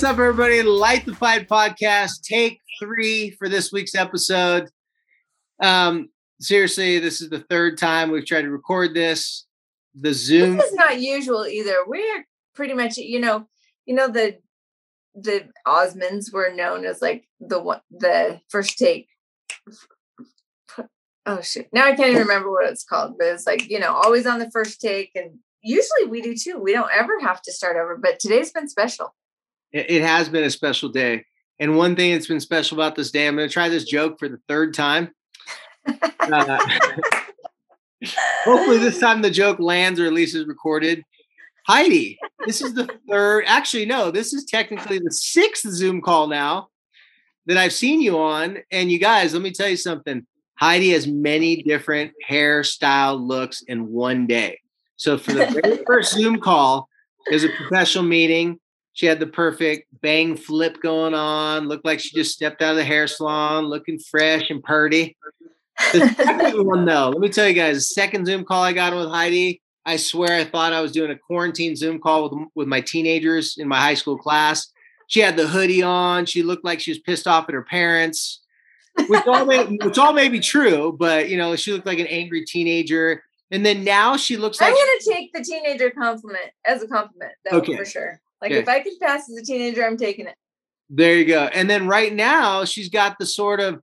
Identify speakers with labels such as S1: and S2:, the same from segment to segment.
S1: What's up, everybody? Light the Fight podcast, take three for this week's episode. Um, seriously, this is the third time we've tried to record this. The Zoom.
S2: This is not usual either. We're pretty much, you know, you know the the Osmonds were known as like the one the first take. Oh shit! Now I can't even remember what it's called, but it's like you know always on the first take, and usually we do too. We don't ever have to start over, but today's been special.
S1: It, has been a special day. And one thing that's been special about this day, I'm going to try this joke for the third time. Uh, hopefully, this time the joke lands or at least is recorded. Heidi, this is the third, actually, no, this is technically the sixth Zoom call now that I've seen you on. And you guys, let me tell you something. Heidi has many different hairstyle looks in one day. So for the very first Zoom call, was a professional meeting. She had the perfect bang flip going on, looked like she just stepped out of the hair salon, looking fresh and purty. The second one, though, let me tell you guys, the second Zoom call I got with Heidi, I swear I thought I was doing a quarantine Zoom call with, with my teenagers in my high school class. She had the hoodie on. She looked like she was pissed off at her parents, which all may, which all may be true, but you know, she looked like an angry teenager. And then now she looks like
S2: I'm going to take the teenager compliment as a compliment, though,
S1: Okay.
S2: for sure. Like
S1: Okay.
S2: if I could pass as a teenager, I'm taking it.
S1: There you go. And then right now, she's got the sort of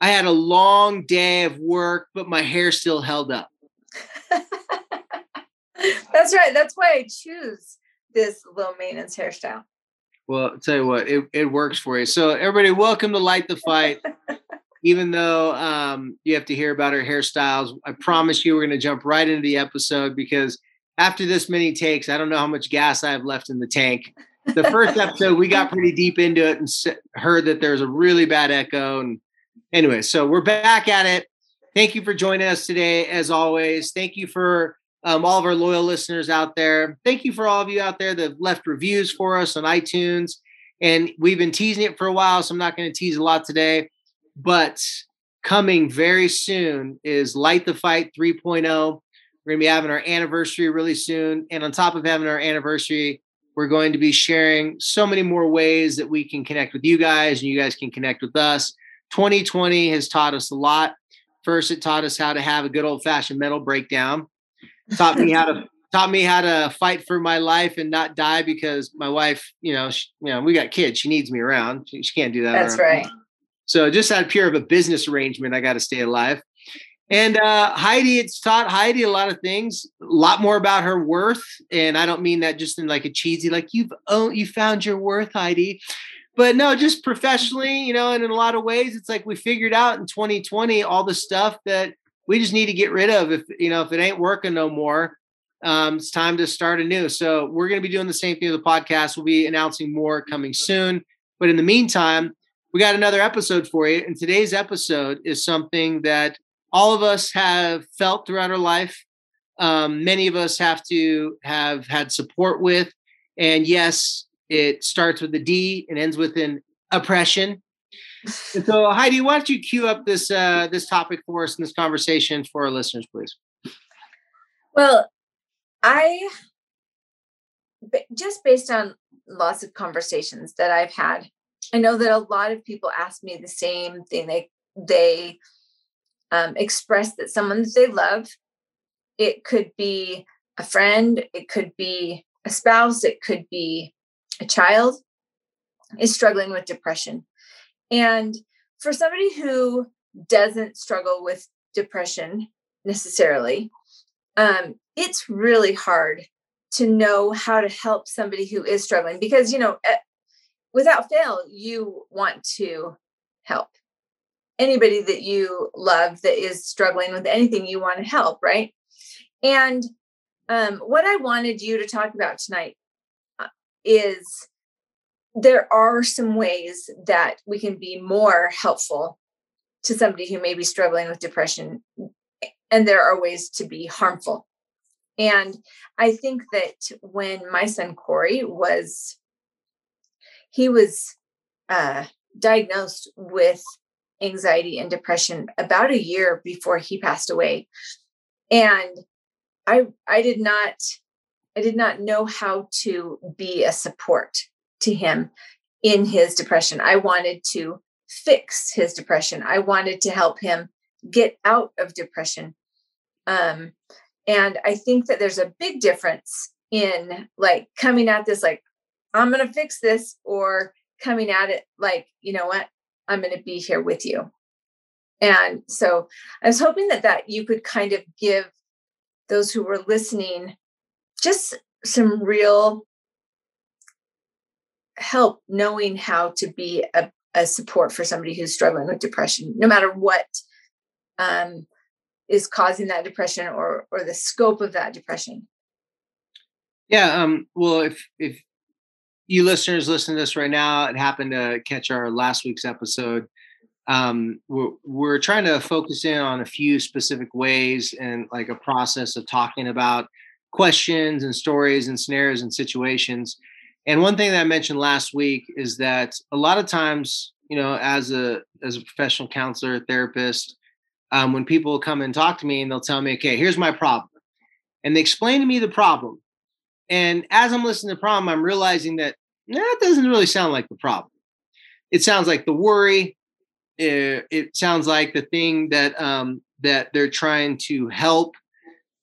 S1: I had a long day of work, but my hair still held up.
S2: That's right. That's why I choose this low maintenance hairstyle.
S1: Well, I'll tell you what, it, it works for you. So, everybody, welcome to Light the Fight. Even though um, you have to hear about our hairstyles, I promise you we're going to jump right into the episode because after this many takes, I don't know how much gas I have left in the tank. The first episode, we got pretty deep into it and heard that there's a really bad echo. And anyway, so we're back at it. Thank you for joining us today, as always. Thank you for um, all of our loyal listeners out there. Thank you for all of you out there that have left reviews for us on iTunes. And we've been teasing it for a while, so I'm not going to tease a lot today. But coming very soon is Light the Fight 3.0. We're going to be having our anniversary really soon. And on top of having our anniversary, we're going to be sharing so many more ways that we can connect with you guys and you guys can connect with us. 2020 has taught us a lot. First, it taught us how to have a good old fashioned mental breakdown. Taught me how to taught me how to fight for my life and not die because my wife, you know, she, you know, we got kids. She needs me around. She, she can't do that.
S2: That's
S1: me.
S2: right.
S1: So just out of pure of a business arrangement, I got to stay alive. And uh, Heidi, it's taught Heidi a lot of things, a lot more about her worth. And I don't mean that just in like a cheesy, like you've oh, you found your worth, Heidi. But no, just professionally, you know, and in a lot of ways, it's like we figured out in 2020 all the stuff that we just need to get rid of. If you know, if it ain't working no more, um, it's time to start anew. So we're going to be doing the same thing with the podcast. We'll be announcing more coming soon. But in the meantime, we got another episode for you. And today's episode is something that all of us have felt throughout our life. Um, many of us have to have had support with. And yes, it starts with a D and ends with an oppression. And so, Heidi, why don't you cue up this uh, this topic for us in this conversation for our listeners, please?
S2: Well, I just based on lots of conversations that I've had, I know that a lot of people ask me the same thing. They they um, express that someone that they love, it could be a friend, it could be a spouse, it could be a child, is struggling with depression. And for somebody who doesn't struggle with depression necessarily, um, it's really hard to know how to help somebody who is struggling because, you know, eh, without fail, you want to help. Anybody that you love that is struggling with anything you want to help, right? And um, what I wanted you to talk about tonight uh, is there are some ways that we can be more helpful to somebody who may be struggling with depression, and there are ways to be harmful. And I think that when my son Corey was, he was uh, diagnosed with anxiety and depression about a year before he passed away. And i i did not i did not know how to be a support to him in his depression. I wanted to fix his depression. I wanted to help him get out of depression. Um and i think that there's a big difference in like coming at this like i'm going to fix this or coming at it like you know what I'm going to be here with you. And so I was hoping that that you could kind of give those who were listening just some real help knowing how to be a, a support for somebody who's struggling with depression, no matter what um, is causing that depression or or the scope of that depression.
S1: Yeah. Um, well, if if you listeners listening to this right now it happened to catch our last week's episode. Um, we're, we're trying to focus in on a few specific ways and like a process of talking about questions and stories and scenarios and situations. And one thing that i mentioned last week is that a lot of times you know as a as a professional counselor therapist um, when people come and talk to me and they'll tell me okay here's my problem. And they explain to me the problem and as I'm listening to the problem, I'm realizing that that doesn't really sound like the problem. It sounds like the worry. It, eh, it sounds like the thing that um, that they're trying to help.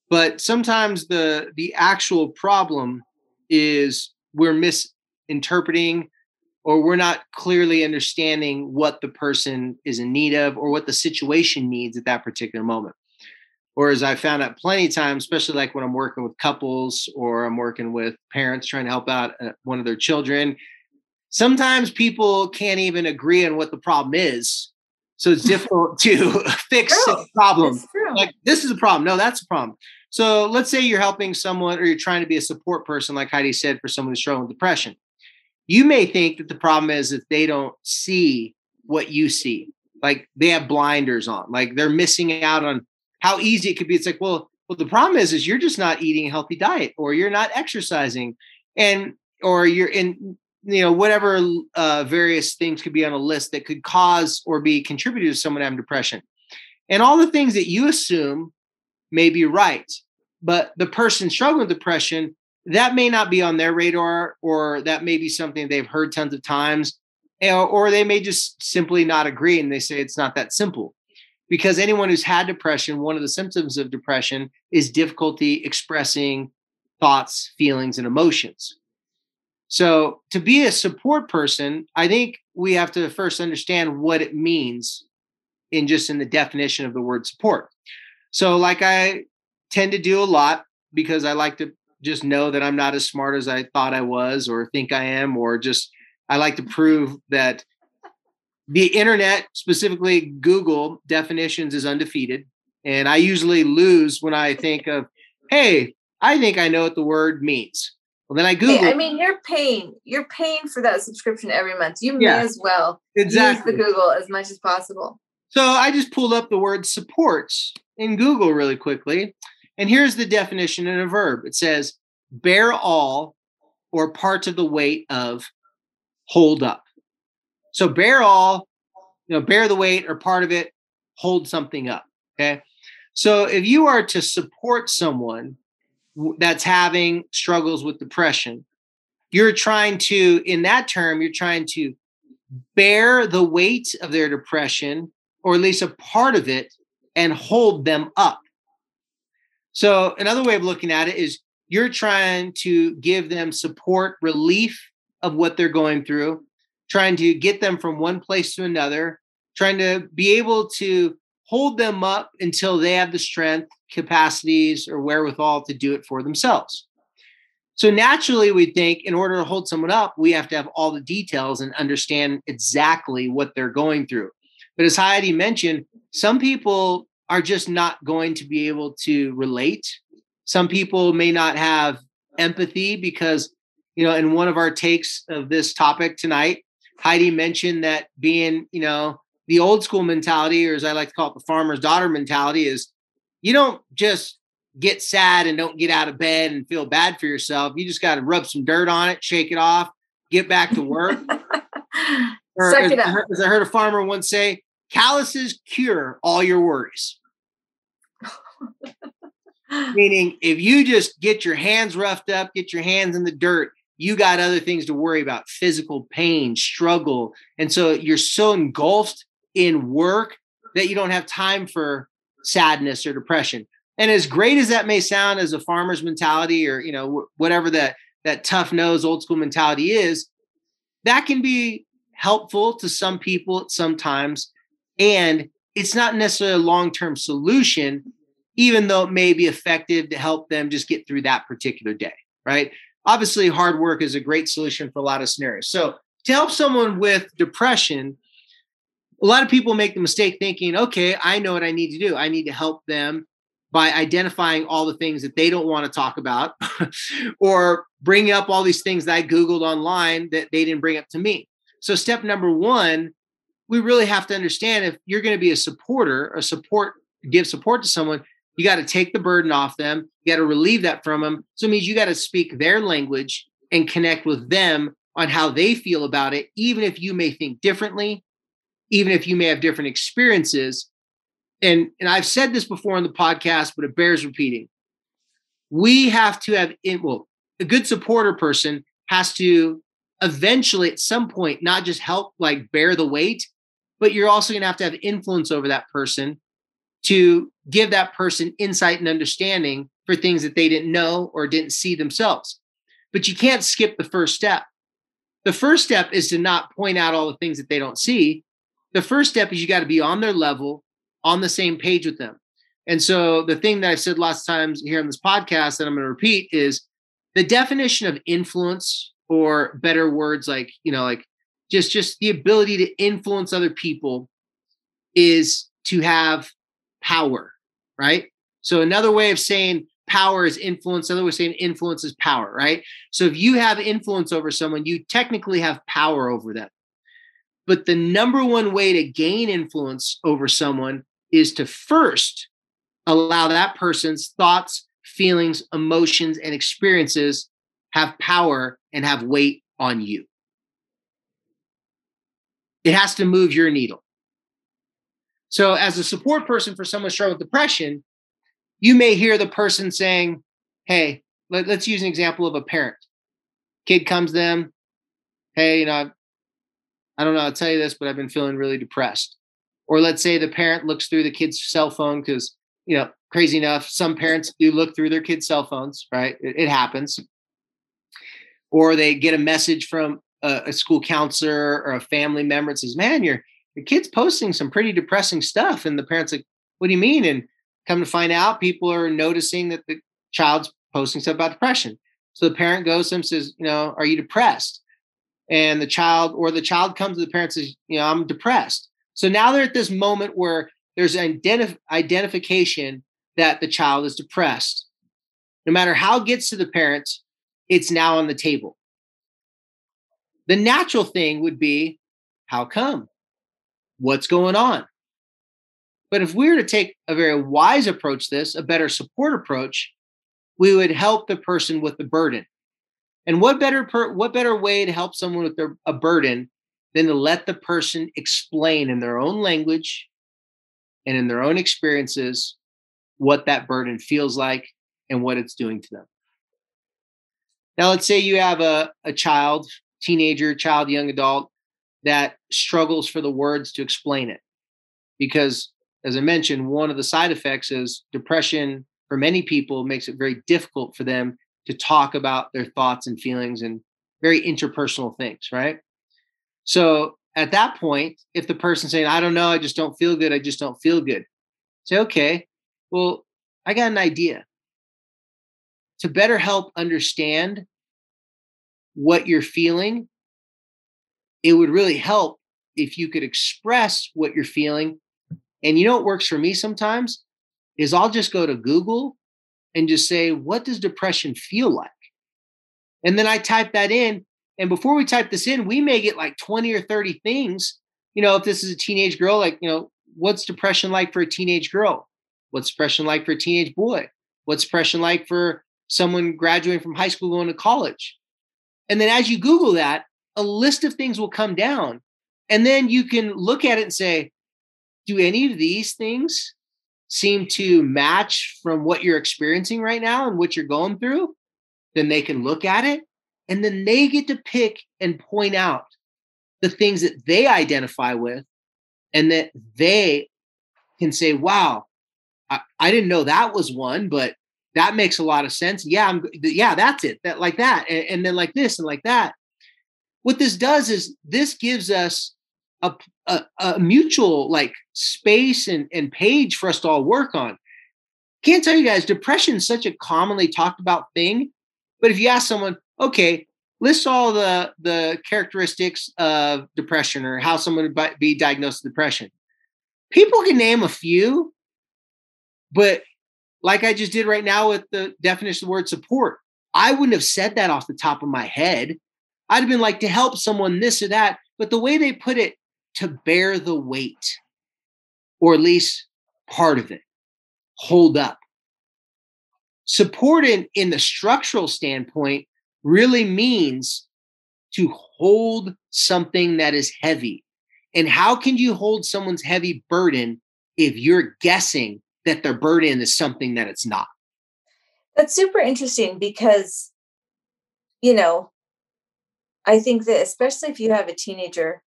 S1: But sometimes the the actual problem is we're misinterpreting or we're not clearly understanding what the person is in need of or what the situation needs at that particular moment. Whereas I found out plenty of times, especially like when I'm working with couples or I'm working with parents trying to help out uh, one of their children, sometimes people can't even agree on what the problem is. So it's difficult to fix the problem. Like this is a problem. No, that's a problem. So let's say you're helping someone or you're trying to be a support person, like Heidi said, for someone who's struggling with depression. You may think that the problem is that they don't see what you see. Like they have blinders on, like they're missing out on how easy it could be. It's like, well, well, the problem is, is you're just not eating a healthy diet, or you're not exercising, and or you're in, you know, whatever uh, various things could be on a list that could cause or be contributed to someone having depression, and all the things that you assume may be right, but the person struggling with depression that may not be on their radar, or that may be something they've heard tons of times, or they may just simply not agree and they say it's not that simple because anyone who's had depression, one of the symptoms of depression is difficulty expressing thoughts, feelings, and emotions. So, to be a support person, I think we have to first understand what it means in just in the definition of the word support. So, like I tend to do a lot because I like to just know that I'm not as smart as I thought I was or think I am, or just I like to prove that the internet, specifically Google definitions, is undefeated. And I usually lose when I think of, hey, I think I know what the word means. Well, then I Google.
S2: I mean, you're paying you're paying for that subscription every month. You yeah, may as well
S1: exactly.
S2: use the Google as much as possible.
S1: So I just pulled up the word supports in Google really quickly. And here's the definition in a verb. It says bear all or parts of the weight of hold up. So bear all, you know, bear the weight or part of it, hold something up. Okay. So if you are to support someone that's having struggles with depression, you're trying to, in that term, you're trying to bear the weight of their depression, or at least a part of it, and hold them up. So another way of looking at it is you're trying to give them support, relief of what they're going through, trying to get them from one place to another, trying to be able to hold them up until they have the strength, capacities, or wherewithal to do it for themselves. So naturally, we think in order to hold someone up, we have to have all the details and understand exactly what they're going through. But as Heidi mentioned, some people are just not going to be able to relate. Some people may not have empathy because, you know, in one of our takes of this topic tonight, Heidi mentioned that being, you know, the old school mentality, or as I like to call it, the farmer's daughter mentality, is you don't just get sad and don't get out of bed and feel bad for yourself. You just got to rub some dirt on it, shake it off, get back to work. or,
S2: Suck
S1: as,
S2: it up.
S1: as I heard a farmer once say, calluses cure all your worries. Meaning, if you just get your hands roughed up, get your hands in the dirt, you got other things to worry about physical pain, struggle. And so you're so engulfed in work that you don't have time for sadness or depression. And as great as that may sound as a farmer's mentality or, you know, whatever that that tough nose old school mentality is, that can be helpful to some people sometimes and it's not necessarily a long-term solution even though it may be effective to help them just get through that particular day, right? Obviously, hard work is a great solution for a lot of scenarios. So, to help someone with depression, a lot of people make the mistake thinking, okay, I know what I need to do. I need to help them by identifying all the things that they don't want to talk about or bringing up all these things that I Googled online that they didn't bring up to me. So, step number one, we really have to understand if you're going to be a supporter, a support, give support to someone, you got to take the burden off them. You got to relieve that from them. So it means you got to speak their language and connect with them on how they feel about it, even if you may think differently, even if you may have different experiences. And, and I've said this before on the podcast, but it bears repeating. We have to have, in, well, a good supporter person has to eventually, at some point, not just help like bear the weight, but you're also going to have to have influence over that person to give that person insight and understanding for things that they didn't know or didn't see themselves. But you can't skip the first step. The first step is to not point out all the things that they don't see. The first step is you got to be on their level, on the same page with them. And so the thing that I've said lots of times here on this podcast that I'm going to repeat is the definition of influence or better words like, you know, like just just the ability to influence other people is to have power, right? So another way of saying power is influence, another way of saying influence is power, right? So if you have influence over someone, you technically have power over them. But the number one way to gain influence over someone is to first allow that person's thoughts, feelings, emotions, and experiences have power and have weight on you. It has to move your needle. So, as a support person for someone struggling with depression, you may hear the person saying, Hey, let, us use an example of a parent. Kid comes to them, Hey, you know, I don't know to tell you this, but I've been feeling really depressed. Or let's say the parent looks through the kid's cell phone because, you know, crazy enough, some parents do look through their kids' cell phones, right? It, it happens. Or they get a message from a, a school counselor or a family member and says, Man, you're your kid's posting some pretty depressing stuff. And the parents like, what do you mean? And come to find out, people are noticing that the child's posting stuff about depression. So the parent goes to them and says, you know, are you depressed? And the child or the child comes to the parent says, you know, I'm depressed. So now they're at this moment where there's an identif- identification that the child is depressed. No matter how it gets to the parents, it's now on the table. The natural thing would be, how come? What's going on. But if we were to take a very wise approach this, a better support approach, we would help the person with the burden. And what better per, what better way to help someone with their, a burden than to let the person explain in their own language and in their own experiences what that burden feels like and what it's doing to them. Now, let's say you have a, a child, teenager, child, young adult that struggles for the words to explain it. Because, as I mentioned, one of the side effects is depression for many people makes it very difficult for them to talk about their thoughts and feelings and very interpersonal things, right? So at that point, if the person's saying, I don't know, I just don't feel good, I just don't feel good, say, okay, well, I got an idea. To better help understand what you're feeling it would really help if you could express what you're feeling. And you know what works for me sometimes is I'll just go to Google and just say, what does depression feel like? And then I type that in. And before we type this in, we may get like 20 or 30 things. You know, if this is a teenage girl, like, you know, what's depression like for a teenage girl? What's depression like for a teenage boy? What's depression like for someone graduating from high school going to college? And then as you Google that, a list of things will come down. And then you can look at it and say, do any of these things seem to match from what you're experiencing right now and what you're going through? Then they can look at it and then they get to pick and point out the things that they identify with and that they can say, wow, I, I didn't know that was one, but that makes a lot of sense. Yeah, I'm yeah, that's it. That like that. And, and then like this and like that. What this does is this gives us a, a, a mutual like space and, and page for us to all work on. Can't tell you guys, depression is such a commonly talked about thing. But if you ask someone, okay, list all the the characteristics of depression or how someone would be diagnosed with depression. People can name a few, but like I just did right now with the definition of the word support, I wouldn't have said that off the top of my head. I'd have been like to help someone this or that, but the way they put it, to bear the weight, or at least part of it, hold up. Support in, in the structural standpoint really means to hold something that is heavy. And how can you hold someone's heavy burden if you're guessing that their burden is something that it's not?
S2: That's super interesting because, you know, I think that especially if you have a teenager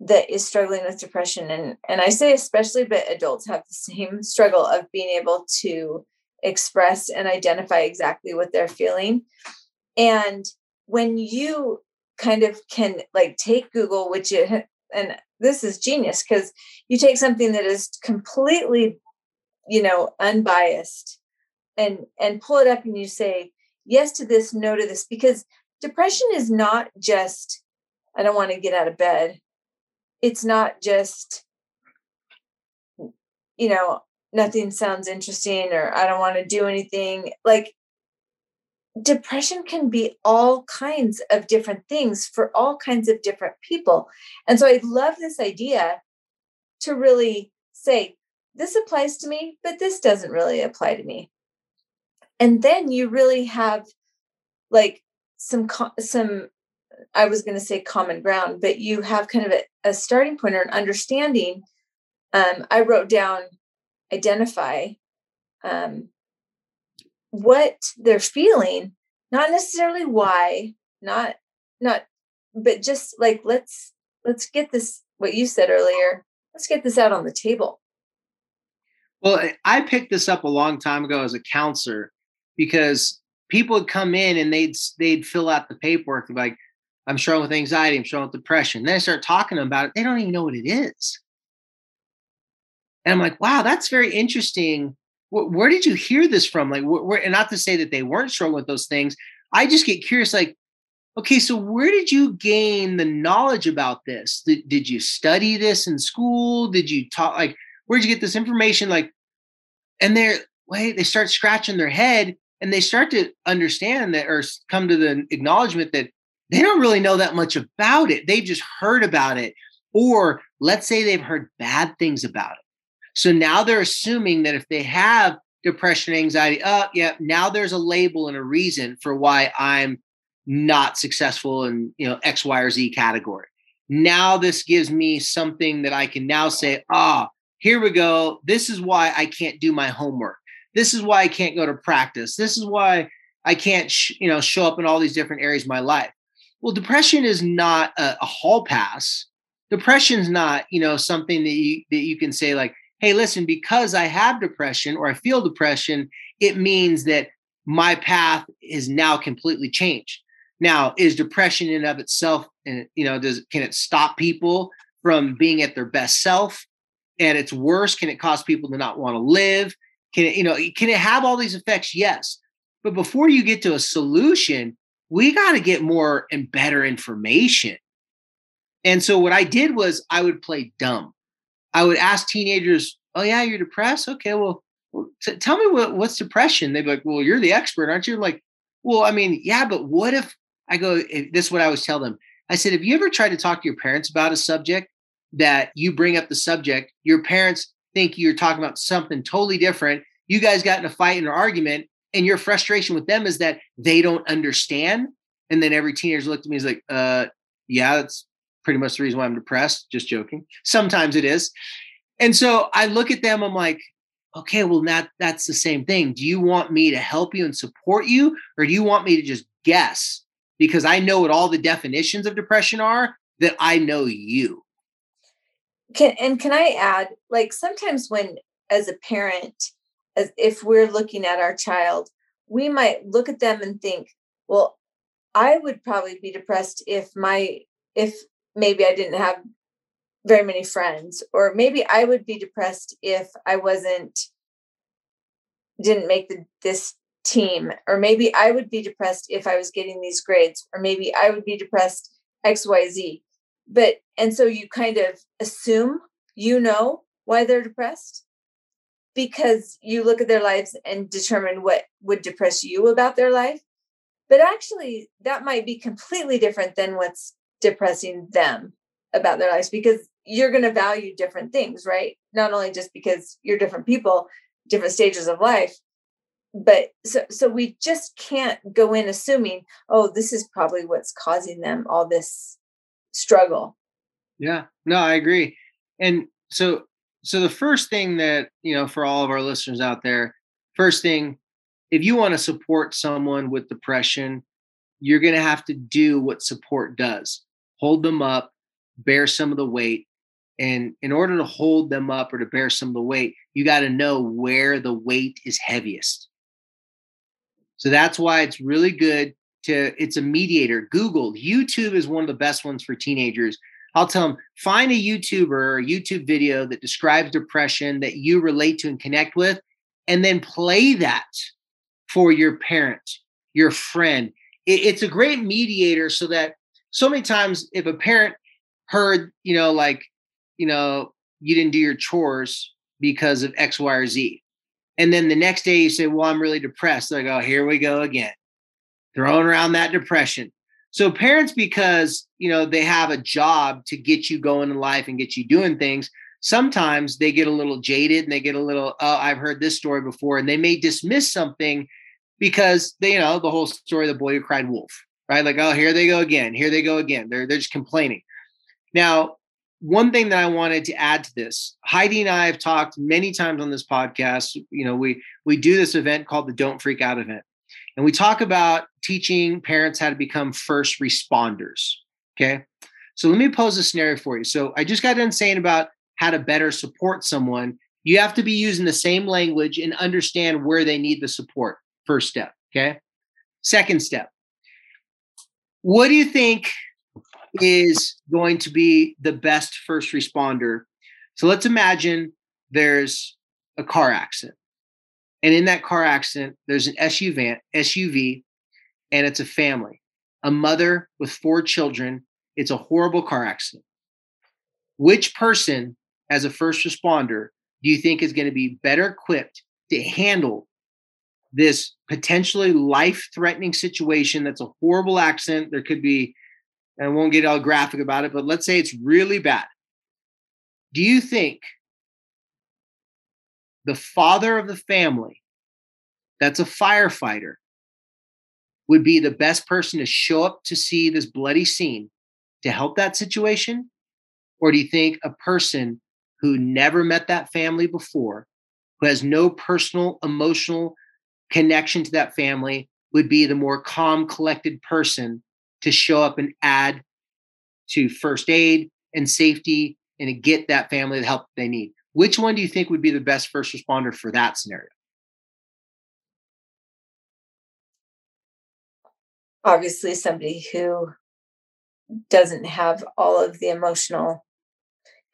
S2: that is struggling with depression, and and I say especially, but adults have the same struggle of being able to express and identify exactly what they're feeling. And when you kind of can like take Google, which it, and this is genius because you take something that is completely, you know, unbiased and and pull it up and you say yes to this, no to this, because depression is not just I don't want to get out of bed. It's not just you know nothing sounds interesting or I don't want to do anything. Like depression can be all kinds of different things for all kinds of different people. And so I love this idea to really say, this applies to me, but this doesn't really apply to me. And then you really have like some, some, I was going to say common ground, but you have kind of a, a starting point or an understanding. Um, I wrote down identify um, what they're feeling not necessarily why not not but just like let's let's get this what you said earlier let's get this out on the table
S1: well i picked this up a long time ago as a counselor because people would come in and they'd they'd fill out the paperwork like i'm struggling with anxiety i'm struggling with depression then i start talking about it they don't even know what it is and i'm like wow that's very interesting where did you hear this from? Like, where, and not to say that they weren't struggling with those things. I just get curious, like, okay, so where did you gain the knowledge about this? Did, did you study this in school? Did you talk, like, where'd you get this information? Like, and they're, wait, they start scratching their head and they start to understand that or come to the acknowledgement that they don't really know that much about it. They've just heard about it. Or let's say they've heard bad things about it. So now they're assuming that if they have depression, anxiety, oh, yeah, now there's a label and a reason for why I'm not successful in you know X, Y, or Z category. Now this gives me something that I can now say, ah, here we go. This is why I can't do my homework. This is why I can't go to practice. This is why I can't, sh- you know, show up in all these different areas of my life. Well, depression is not a, a hall pass. Depression is not, you know, something that you that you can say like, hey, listen, because I have depression or I feel depression, it means that my path is now completely changed. Now, is depression in of itself, and eh, you know, does can it stop people from being at their best self? And it's worse. Can it cause people to not want to live? Can it, you know, can it have all these effects? Yes. But before you get to a solution, we got to get more and better information. And so what I did was I would play dumb. I would ask teenagers, "Oh yeah, you're depressed? Okay, well, tell me what what's depression?" They'd be like, "Well, you're the expert, aren't you?" I'm like, well, I mean, yeah, but what if I go? If, this is what I always tell them. I said, have you ever tried to talk to your parents about a subject that you bring up the subject, your parents think you're talking about something totally different. You guys got in a fight and an argument, and your frustration with them is that they don't understand. And then every teenager looked at me and like, uh, yeah, that's pretty much the reason why I'm depressed. Just joking. Sometimes it is. And so I look at them, I'm like, okay, well, that that's the same thing. Do you want me to help you and support you, or do you want me to just guess? Because I know what all the definitions of depression are, that I know you.
S2: Can and can I add, like sometimes when as a parent, as if we're looking at our child, we might look at them and think, well, I would probably be depressed if my if maybe I didn't have very many friends or maybe I would be depressed if I wasn't didn't make the, this team or maybe I would be depressed if I was getting these grades or maybe I would be depressed XYZ but and so you kind of assume you know why they're depressed? Because you look at their lives and determine what would depress you about their life? But actually that might be completely different than what's depressing them about their lives because you're going to value different things right? Not only just because you're different people different stages of life but so so we just can't go in assuming oh this is probably what's causing them all this struggle.
S1: Yeah, no, I agree. And so, so the first thing that, you know, for all of our listeners out there, first thing, if you want to support someone with depression, you're going to have to do what support does hold them up, bear some of the weight. And in order to hold them up or to bear some of the weight, you got to know where the weight is heaviest. So that's why it's really good to it's a mediator. Google, YouTube is one of the best ones for teenagers. I'll tell them find a YouTuber or a YouTube video that describes depression that you relate to and connect with, and then play that for your parent, your friend. It, it's a great mediator so that so many times if a parent heard, you know, like, you know, you didn't do your chores because of X, Y, or Z. And then the next day you say, Well, I'm really depressed. They go, oh, Here we go again throwing around that depression. So parents, because you know they have a job to get you going in life and get you doing things, sometimes they get a little jaded and they get a little, oh, I've heard this story before, and they may dismiss something because they, you know, the whole story of the boy who cried wolf, right? Like, oh, here they go again, here they go again. They're they're just complaining. Now, one thing that I wanted to add to this, Heidi and I have talked many times on this podcast. You know, we we do this event called the Don't Freak Out event. And we talk about teaching parents how to become first responders. Okay. So let me pose a scenario for you. So I just got done saying about how to better support someone. You have to be using the same language and understand where they need the support. First step. Okay. Second step. What do you think is going to be the best first responder? So let's imagine there's a car accident. And in that car accident, there's an SUV, SUV, and it's a family, a mother with four children. It's a horrible car accident. Which person, as a first responder, do you think is going to be better equipped to handle this potentially life threatening situation that's a horrible accident? There could be, I won't get all graphic about it, but let's say it's really bad. Do you think the father of the family that's a firefighter would be the best person to show up to see this bloody scene to help that situation? Or do you think a person who never met that family before, who has no personal emotional connection to that family, would be the more calm, collected person to show up and add to first aid and safety and to get that family the help they need? Which one do you think would be the best first responder for that scenario?
S2: Obviously, somebody who doesn't have all of the emotional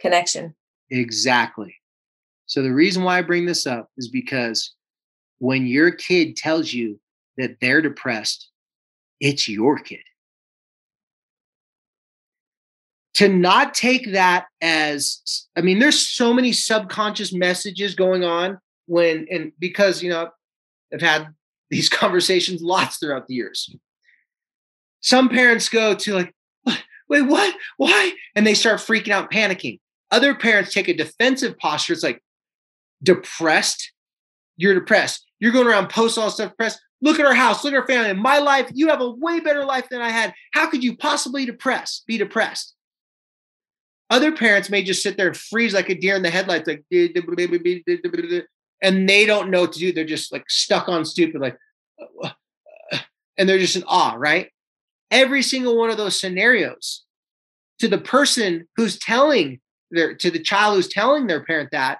S2: connection.
S1: Exactly. So, the reason why I bring this up is because when your kid tells you that they're depressed, it's your kid. To not take that as i mean there's so many subconscious messages going on when and because you know i've had these conversations lots throughout the years. Some parents go to like wait what? Why? And they start freaking out panicking. Other parents take a defensive posture. It's like depressed? You're depressed. You're going around posting all stuff depressed. Look at our house. Look at our family. My life. You have a way better life than i had. How could you possibly depressed be depressed other parents may just sit there and freeze like a deer in the headlights, like, and they don't know what to do. They're just like stuck on stupid, like, and they're just in awe, right? Every single one of those scenarios to the person who's telling their, to the child who's telling their parent that,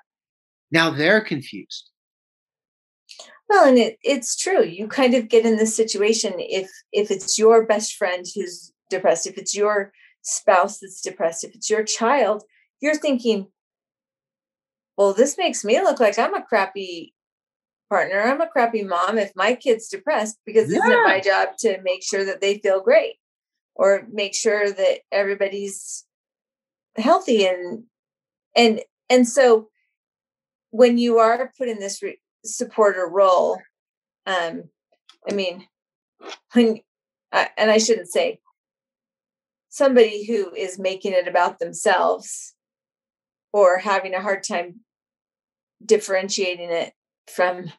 S1: now they're confused.
S2: Well, and it, it's true. You kind of get in this situation if if it's your best friend who's depressed, if it's your spouse that's depressed, if it's your child, you're thinking, well, this makes me look like I'm a crappy partner. I'm a crappy mom if my kid's depressed because yeah. isn't it my job to make sure that they feel great or make sure that everybody's healthy and and and so when you are put in this re- supporter role um i mean when uh, and i shouldn't say somebody who is making it about themselves or having a hard time differentiating it from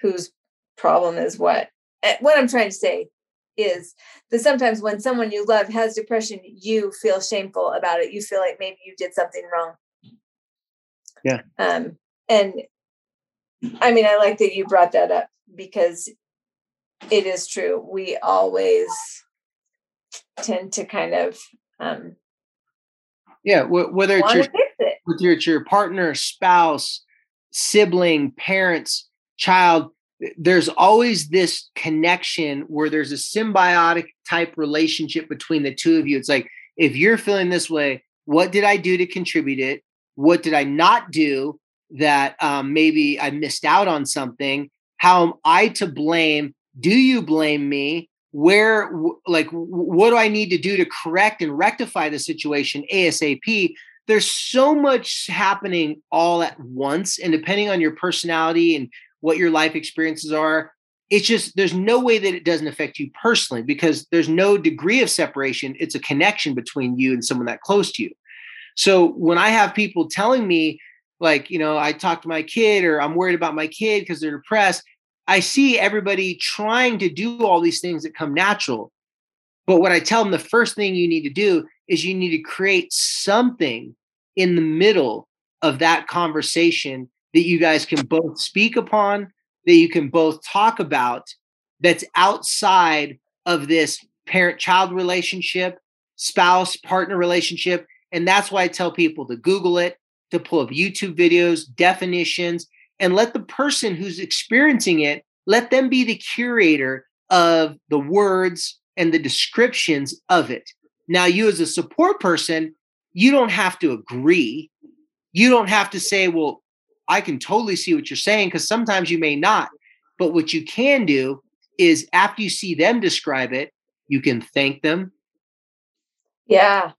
S2: whose problem is what. Eh, what I'm trying to say is that sometimes when someone you love has depression, you feel shameful about it. You feel like maybe you did something wrong.
S1: Yeah.
S2: Um, and I mean, I like that you brought that up because it is true. We always tend to kind of um,
S1: yeah whether it's your, it. whether it's your partner spouse sibling parents child there's always this connection where there's a symbiotic type relationship between the two of you. It's like if you're feeling this way what did i do to contribute it? What did i not do that um, maybe i missed out on something? How am i to blame? Do you blame me where like what do i need to do to correct and rectify the situation asap there's so much happening all at once and depending on your personality and what your life experiences are it's just there's no way that it doesn't affect you personally because there's no degree of separation. It's a connection between you and someone that close to you. So when i have people telling me like you know i talk to my kid or i'm worried about my kid because they're depressed I see everybody trying to do all these things that come natural. But what I tell them, the first thing you need to do is you need to create something in the middle of that conversation that you guys can both speak upon, that you can both talk about, that's outside of this parent child relationship, spouse partner relationship. And that's why I tell people to Google it, to pull up YouTube videos, definitions, and let the person who's experiencing it let them be the curator of the words and the descriptions of it. Now you as a support person you don't have to agree. You don't have to say well i can totally see what you're saying because sometimes you may not. But what you can do is after you see them describe it you can thank them.
S2: Yeah.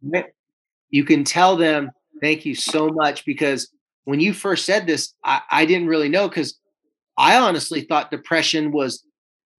S1: You can tell them thank you so much because when you first said this, I, I didn't really know because I honestly thought depression was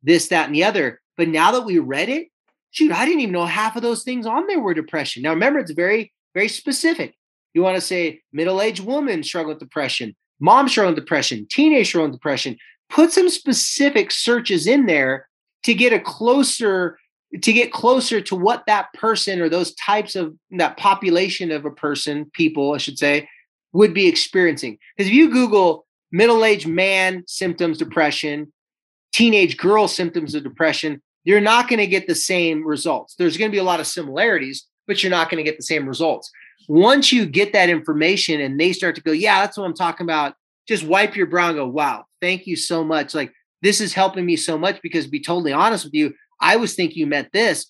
S1: this, that, and the other. But now that we read it, shoot, I didn't even know half of those things on there were depression. Now remember, it's very, very specific. You want to say middle-aged woman struggling with depression, mom struggling with depression, teenage struggling with depression. Put some specific searches in there to get a closer to get closer to what that person or those types of that population of a person people i should say would be experiencing. Because if you Google middle aged man symptoms depression, teenage girl symptoms of depression, you're not going to get the same results. There's going to be a lot of similarities, but you're not going to get the same results. Once you get that information and they start to go, yeah, that's what I'm talking about, just wipe your brow and go, wow, thank you so much. Like, this is helping me so much because, to be totally honest with you, I was thinking you meant this.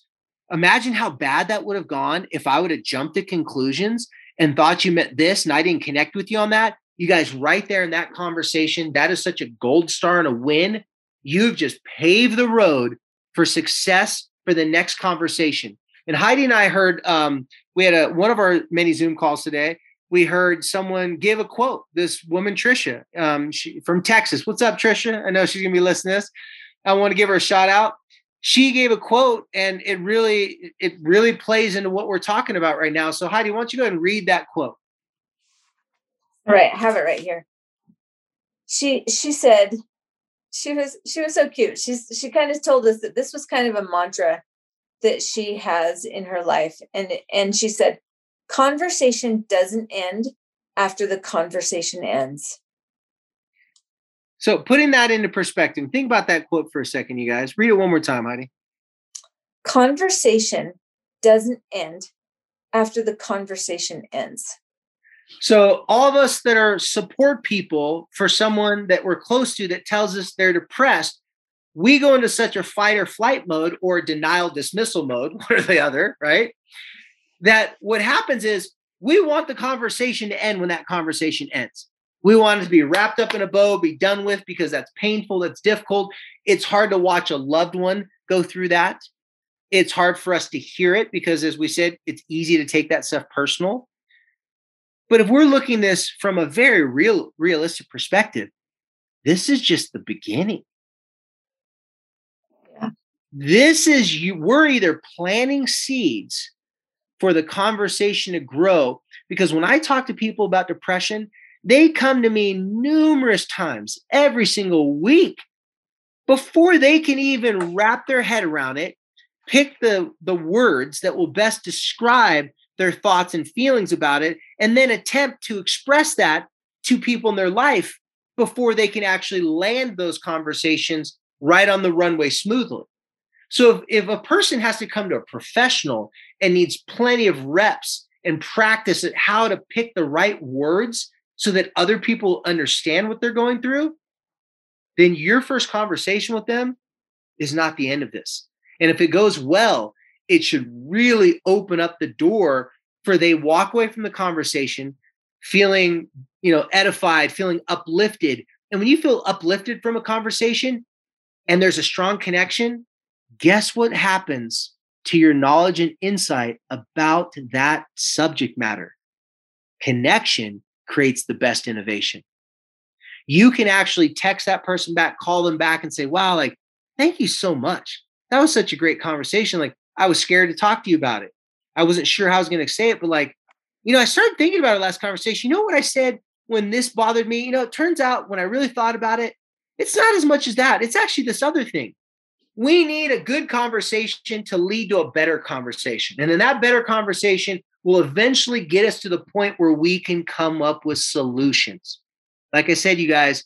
S1: Imagine how bad that would have gone if I would have jumped to conclusions and thought you meant this and I didn't connect with you on that, you guys right there in that conversation, that is such a gold star and a win. You've just paved the road for success for the next conversation. And Heidi and I heard um, we had a one of our many Zoom calls today. We heard someone give a quote. This woman, Trisha, um, she, from Texas. What's up, Trisha? I know she's gonna be listening to this. I want to give her a shout out. She gave a quote, and it really, it really plays into what we're talking about right now. So, Heidi, why don't you go ahead and read that quote?
S2: All right, I have it right here. She she said, she was she was so cute. She's she kind of told us that this was kind of a mantra that she has in her life, and and she said, conversation doesn't end after the conversation ends.
S1: So, putting that into perspective, think about that quote for a second, you guys. Read it one more time, Heidi.
S2: Conversation doesn't end after the conversation ends.
S1: So, all of us that are support people for someone that we're close to that tells us they're depressed, we go into such a fight or flight mode or denial dismissal mode, one or the other, right? That what happens is we want the conversation to end when that conversation ends. We want it to be wrapped up in a bow, be done with because that's painful, that's difficult. It's hard to watch a loved one go through that. It's hard for us to hear it because, as we said, it's easy to take that stuff personal. But if we're looking this from a very real, realistic perspective, this is just the beginning. Yeah. This is you. We're either planting seeds for the conversation to grow because when I talk to people about depression, they come to me numerous times every single week before they can even wrap their head around it, pick the, the words that will best describe their thoughts and feelings about it, and then attempt to express that to people in their life before they can actually land those conversations right on the runway smoothly. So if, if a person has to come to a professional and needs plenty of reps and practice at how to pick the right words so that other people understand what they're going through, then your first conversation with them is not the end of this. And if it goes well, it should really open up the door for they walk away from the conversation feeling, you know, edified, feeling uplifted. And when you feel uplifted from a conversation and there's a strong connection, guess what happens to your knowledge and insight about that subject matter? Connection creates the best innovation. You can actually text that person back, call them back, and say, Wow, like, thank you so much. That was such a great conversation. Like, I was scared to talk to you about it. I wasn't sure how I was going to say it, but like, you know, I started thinking about our last conversation. You know what I said when this bothered me? You know, it turns out when I really thought about it, it's not as much as that. It's actually this other thing. We need a good conversation to lead to a better conversation. And then that better conversation will eventually get us to the point where we can come up with solutions. Like I said, you guys,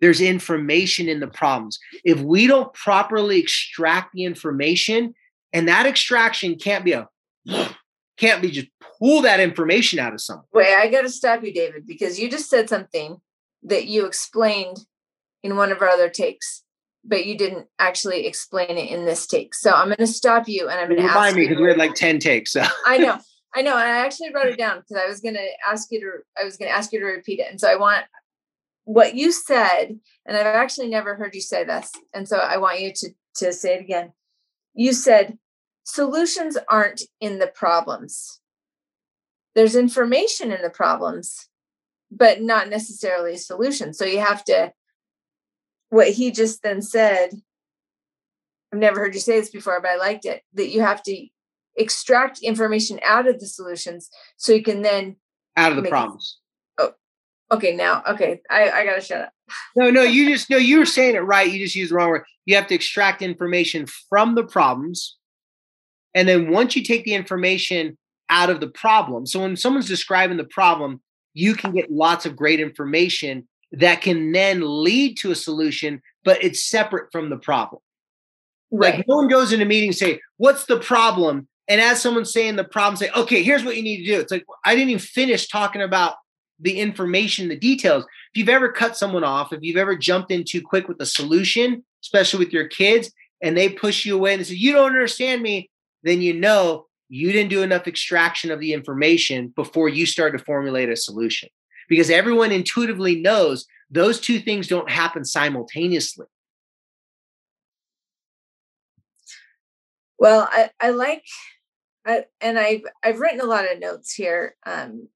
S1: there's information in the problems. If we don't properly extract the information, and that extraction can't be a can't be just pull that information out of someone.
S2: Wait, I got to stop you, David, because you just said something that you explained in one of our other takes, but you didn't actually explain it in this take. So I'm going to stop you and I'm going to
S1: remind me because we had like ten takes. So.
S2: I know. I know, and I actually wrote it down because I was going to ask you to I was going to ask you to repeat it. And so I want what you said, and I've actually never heard you say this, and so I want you to to say it again. You said solutions aren't in the problems. There's information in the problems, but not necessarily a solution. So you have to what he just then said I've never heard you say this before, but I liked it that you have to extract information out of the solutions so you can then
S1: out of the problems.
S2: Oh, okay. Now, okay, I, I gotta shut up.
S1: No, no, you just no, you were saying it right. You just used the wrong word. You have to extract information from the problems, and then once you take the information out of the problem, so when someone's describing the problem, you can get lots of great information that can then lead to a solution, but it's separate from the problem. Right. Like no one goes into a meeting and say, "What's the problem?" And as someone's saying the problem, say, okay, here's what you need to do. It's like, I didn't even finish talking about the information, the details. If you've ever cut someone off, if you've ever jumped in too quick with a solution, especially with your kids, and they push you away and say, you don't understand me, then you know you didn't do enough extraction of the information before you start to formulate a solution. Because everyone intuitively knows those two things don't happen simultaneously.
S2: Well, I, I like I, and I've I've written a lot of notes here, um,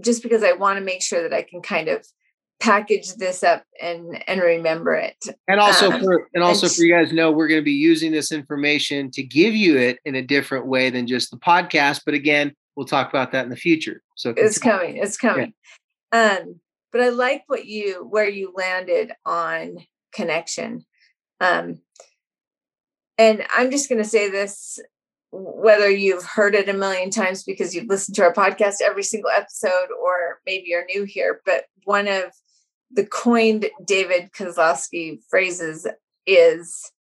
S2: just because I want to make sure that I can kind of package this up and and remember it.
S1: And also um, for and also and for you guys know we're going to be using this information to give you it in a different way than just the podcast. But again, we'll talk about that in the future. So
S2: it's coming. It's coming. Yeah. Um, but I like what you where you landed on connection. Um, and I'm just going to say this whether you've heard it a million times because you've listened to our podcast every single episode or maybe you're new here, but one of the coined David Kozlowski phrases is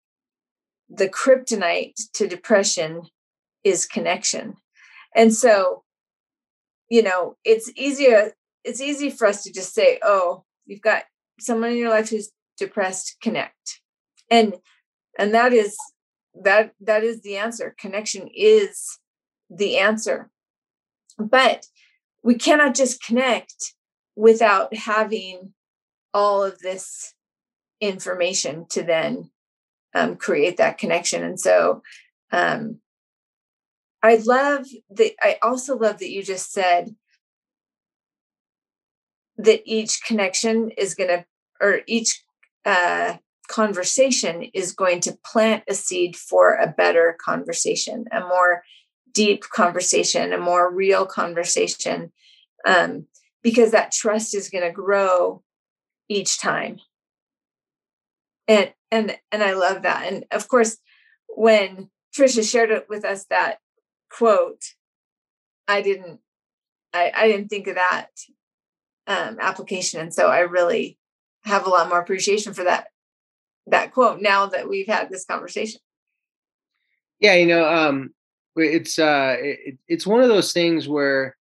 S2: the kryptonite to depression is connection. And so, you know, it's easier, it's easy for us to just say, oh, you've got someone in your life who's depressed, connect. And and that is that that is the answer. Connection is the answer. But we cannot just connect without having all of this information to then um, create that connection. And so um, i love that i also love that you just said that each connection is going to or each uh, conversation is going to plant a seed for a better conversation, a more deep conversation, a more real conversation, um, because that trust is going to grow each time. And and and I love that. And of course, when Trisha shared it with us that quote, I didn't I, I didn't think of that um, application, and so I really have a lot more appreciation for that that quote now that we've had this conversation.
S1: Yeah you know um it's uh it, it's one of those things where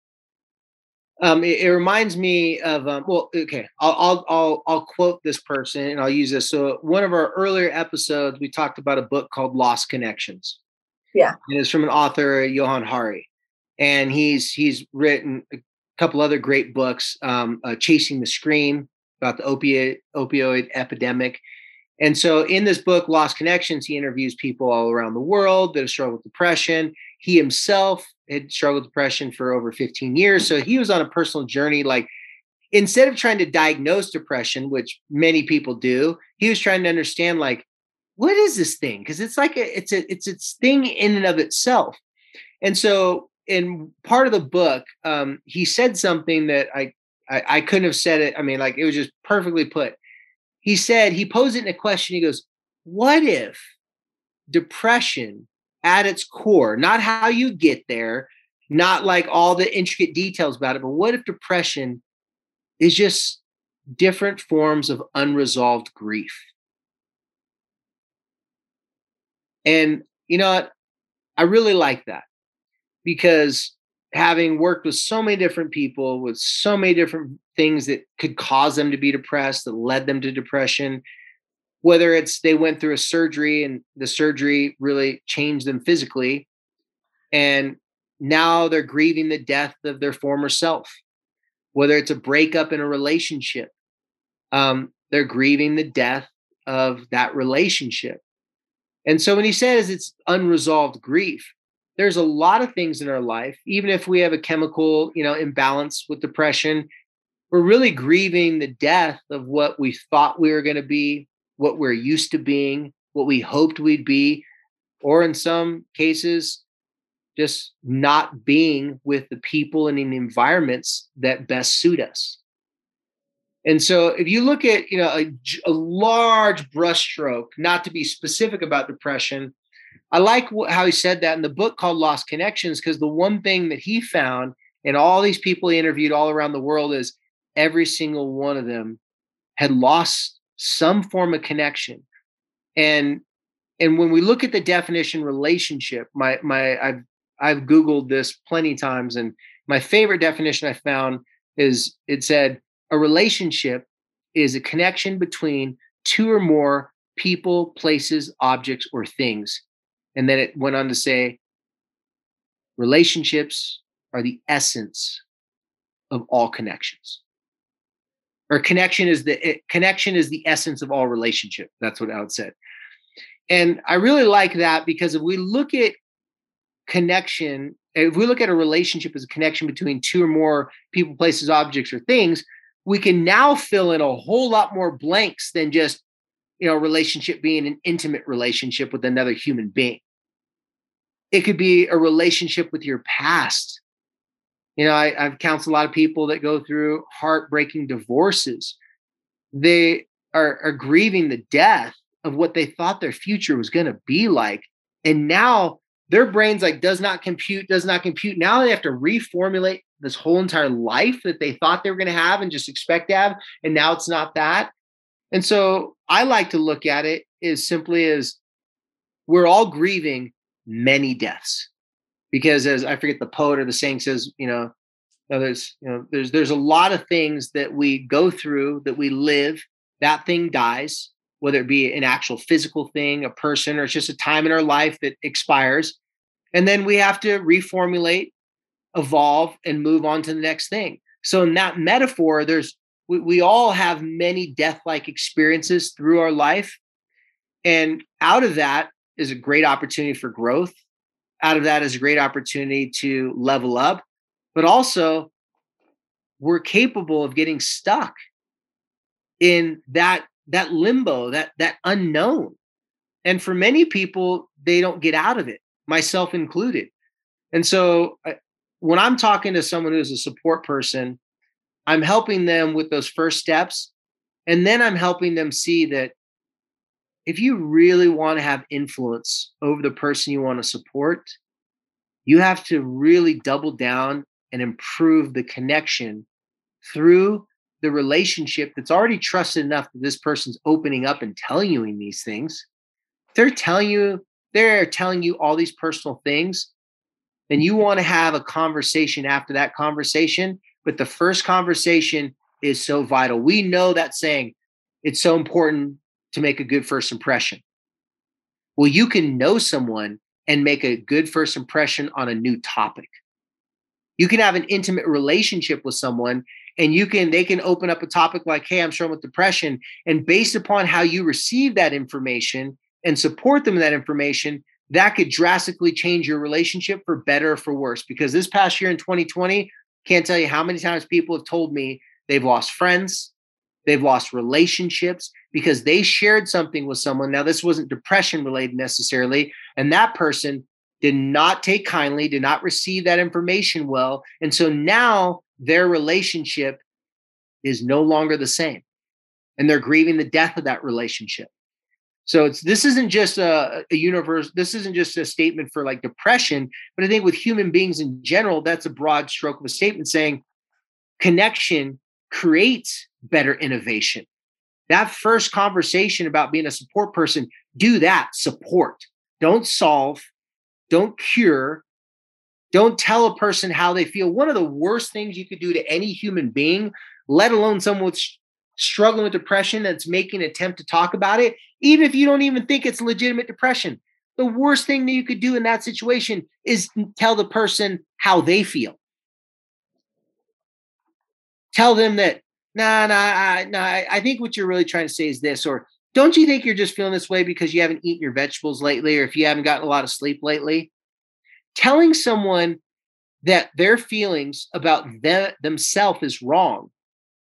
S1: um it, it reminds me of um well okay I'll, I'll i'll i'll quote this person and i'll use this. So one of our earlier episodes we talked about a book called lost connections.
S2: Yeah.
S1: And it's from an author johann hari. And he's he's written a couple other great books um uh, chasing the scream about the opioid opioid epidemic and so in this book, Lost Connections, he interviews people all around the world that have struggled with depression. He himself had struggled with depression for over 15 years. So he was on a personal journey. Like instead of trying to diagnose depression, which many people do, he was trying to understand like, what is this thing? Because it's like a, it's a it's its thing in and of itself. And so in part of the book, um, he said something that I, I I couldn't have said it. I mean, like it was just perfectly put he said, he posed it in a question. He goes, What if depression at its core, not how you get there, not like all the intricate details about it, but what if depression is just different forms of unresolved grief? And you know what? I really like that because having worked with so many different people with so many different things that could cause them to be depressed that led them to depression. Whether it's they went through a surgery and the surgery really changed them physically and now they're grieving the death of their former self. Whether it's a breakup in a relationship um, they're grieving the death of that relationship. And so when he says it's unresolved grief there's a lot of things in our life even if we have a chemical you know imbalance with depression we're really grieving the death of what we thought we were going to be what we're used to being what we hoped we'd be or in some cases just not being with the people and in the environments that best suit us. And so if you look at you know a, a large brushstroke not to be specific about depression I like how he said that in the book called Lost Connections because the one thing that he found in all these people he interviewed all around the world is every single one of them had lost some form of connection. And and when we look at the definition relationship, my my I've I've googled this plenty times and my favorite definition I found is it said a relationship is a connection between two or more people, places, objects, or things and then it went on to say, relationships are the essence of all connections. Or connection is the it, connection is the essence of all relationship. That's what Out said. And I really like that because if we look at connection if we look at a relationship as a connection between two or more people, places, objects, or things, we can now fill in a whole lot more blanks than just you know relationship being an intimate relationship with another human being it could be a relationship with your past you know I, i've counseled a lot of people that go through heartbreaking divorces. They are, are grieving the death of what they thought their future was going to be like. And now their brains like does not compute does not compute. Now they have to reformulate this whole entire life that they thought they were going to have and just expect to have and now it's not that. And so i like to look at it as simply as we're all grieving many deaths because as i forget the poet or the saying says you know there's you know there's there's a lot of things that we go through that we live that thing dies whether it be an actual physical thing a person or it's just a time in our life that expires and then we have to reformulate evolve and move on to the next thing. So in that metaphor, there's we, we all have many death-like experiences through our life. And out of that is a great opportunity for growth. Out of that is a great opportunity to level up, but also we're capable of getting stuck in that that limbo, that that unknown. And for many people, they don't get out of it, myself included. And so when I'm talking to someone who's a support person, I'm helping them with those first steps. And then I'm helping them see that if you really want to have influence over the person you want to support, you have to really double down and improve the connection through the relationship that's already trusted enough that this person's opening up and telling you these things. They're telling you, they're telling you all these personal things and you want to have a conversation after that conversation. But the first conversation is so vital. We know that saying, it's so important to make a good first impression. Well, you can know someone and make a good first impression on a new topic. You can have an intimate relationship with someone and you can they can open up a topic like hey i'm struggling with depression and based upon how you receive that information and support them in that information that could drastically change your relationship for better or for worse. Because this past year in 2020, can't tell you how many times people have told me they've lost friends, they've lost relationships because they shared something with someone. Now, this wasn't depression related necessarily, and that person did not take kindly, did not receive that information well. And so now their relationship is no longer the same. And they're grieving the death of that relationship. So it's this isn't just a, a universe. This isn't just a statement for like depression, but I think with human beings in general, that's a broad stroke of a statement saying connection creates better innovation. That first conversation about being a support person, do that. Support. Don't solve. Don't cure. Don't tell a person how they feel. One of the worst things you could do to any human being, let alone someone with struggling with depression that's making an attempt to talk about it, even if you don't even think it's legitimate depression. The worst thing that you could do in that situation is tell the person how they feel. Tell them that, nah, nah, nah, I think what you're really trying to say is this, or don't you think you're just feeling this way because you haven't eaten your vegetables lately, or if you haven't gotten a lot of sleep lately? Telling someone that their feelings about them, themselves is wrong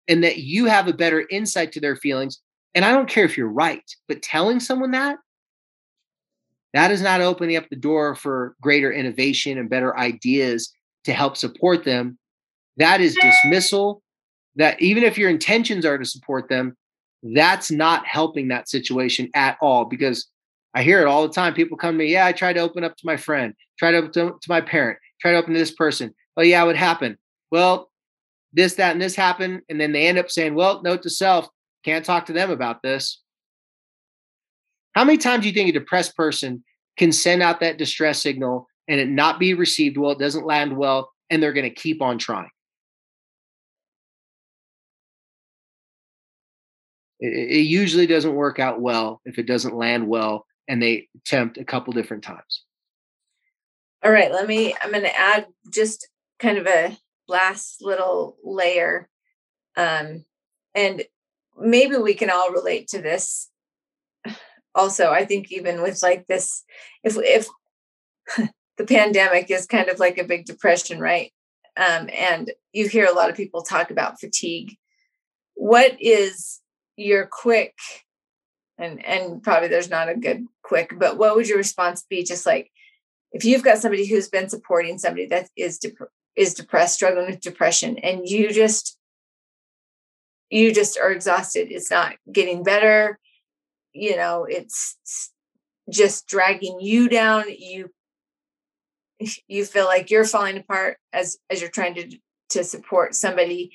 S1: and that you have a better insight to their feelings. And I don't care if you're right, but telling someone that, that is not opening up the door for greater innovation and better ideas to help support them. That is dismissal. That even if your intentions are to support them, that's not helping that situation at all because I hear it all the time. People come to me, yeah, I tried to open up to my friend, try to open to, to my parent, try to open to this person. Oh, yeah, what happened? Well, this, that, and this happened. And then they end up saying, well, note to self, can't talk to them about this. How many times do you think a depressed person can send out that distress signal and it not be received well, it doesn't land well, and they're going to keep on trying? It, it usually doesn't work out well if it doesn't land well and they attempt a couple different times.
S2: All right, let me, I'm going to add just kind of a last little layer. Um, and maybe we can all relate to this. Also, I think even with like this, if if the pandemic is kind of like a big depression, right? Um, and you hear a lot of people talk about fatigue. What is your quick and and probably there's not a good quick, but what would your response be? Just like if you've got somebody who's been supporting somebody that is dep- is depressed, struggling with depression, and you just you just are exhausted. It's not getting better. You know, it's just dragging you down. You you feel like you're falling apart as as you're trying to to support somebody.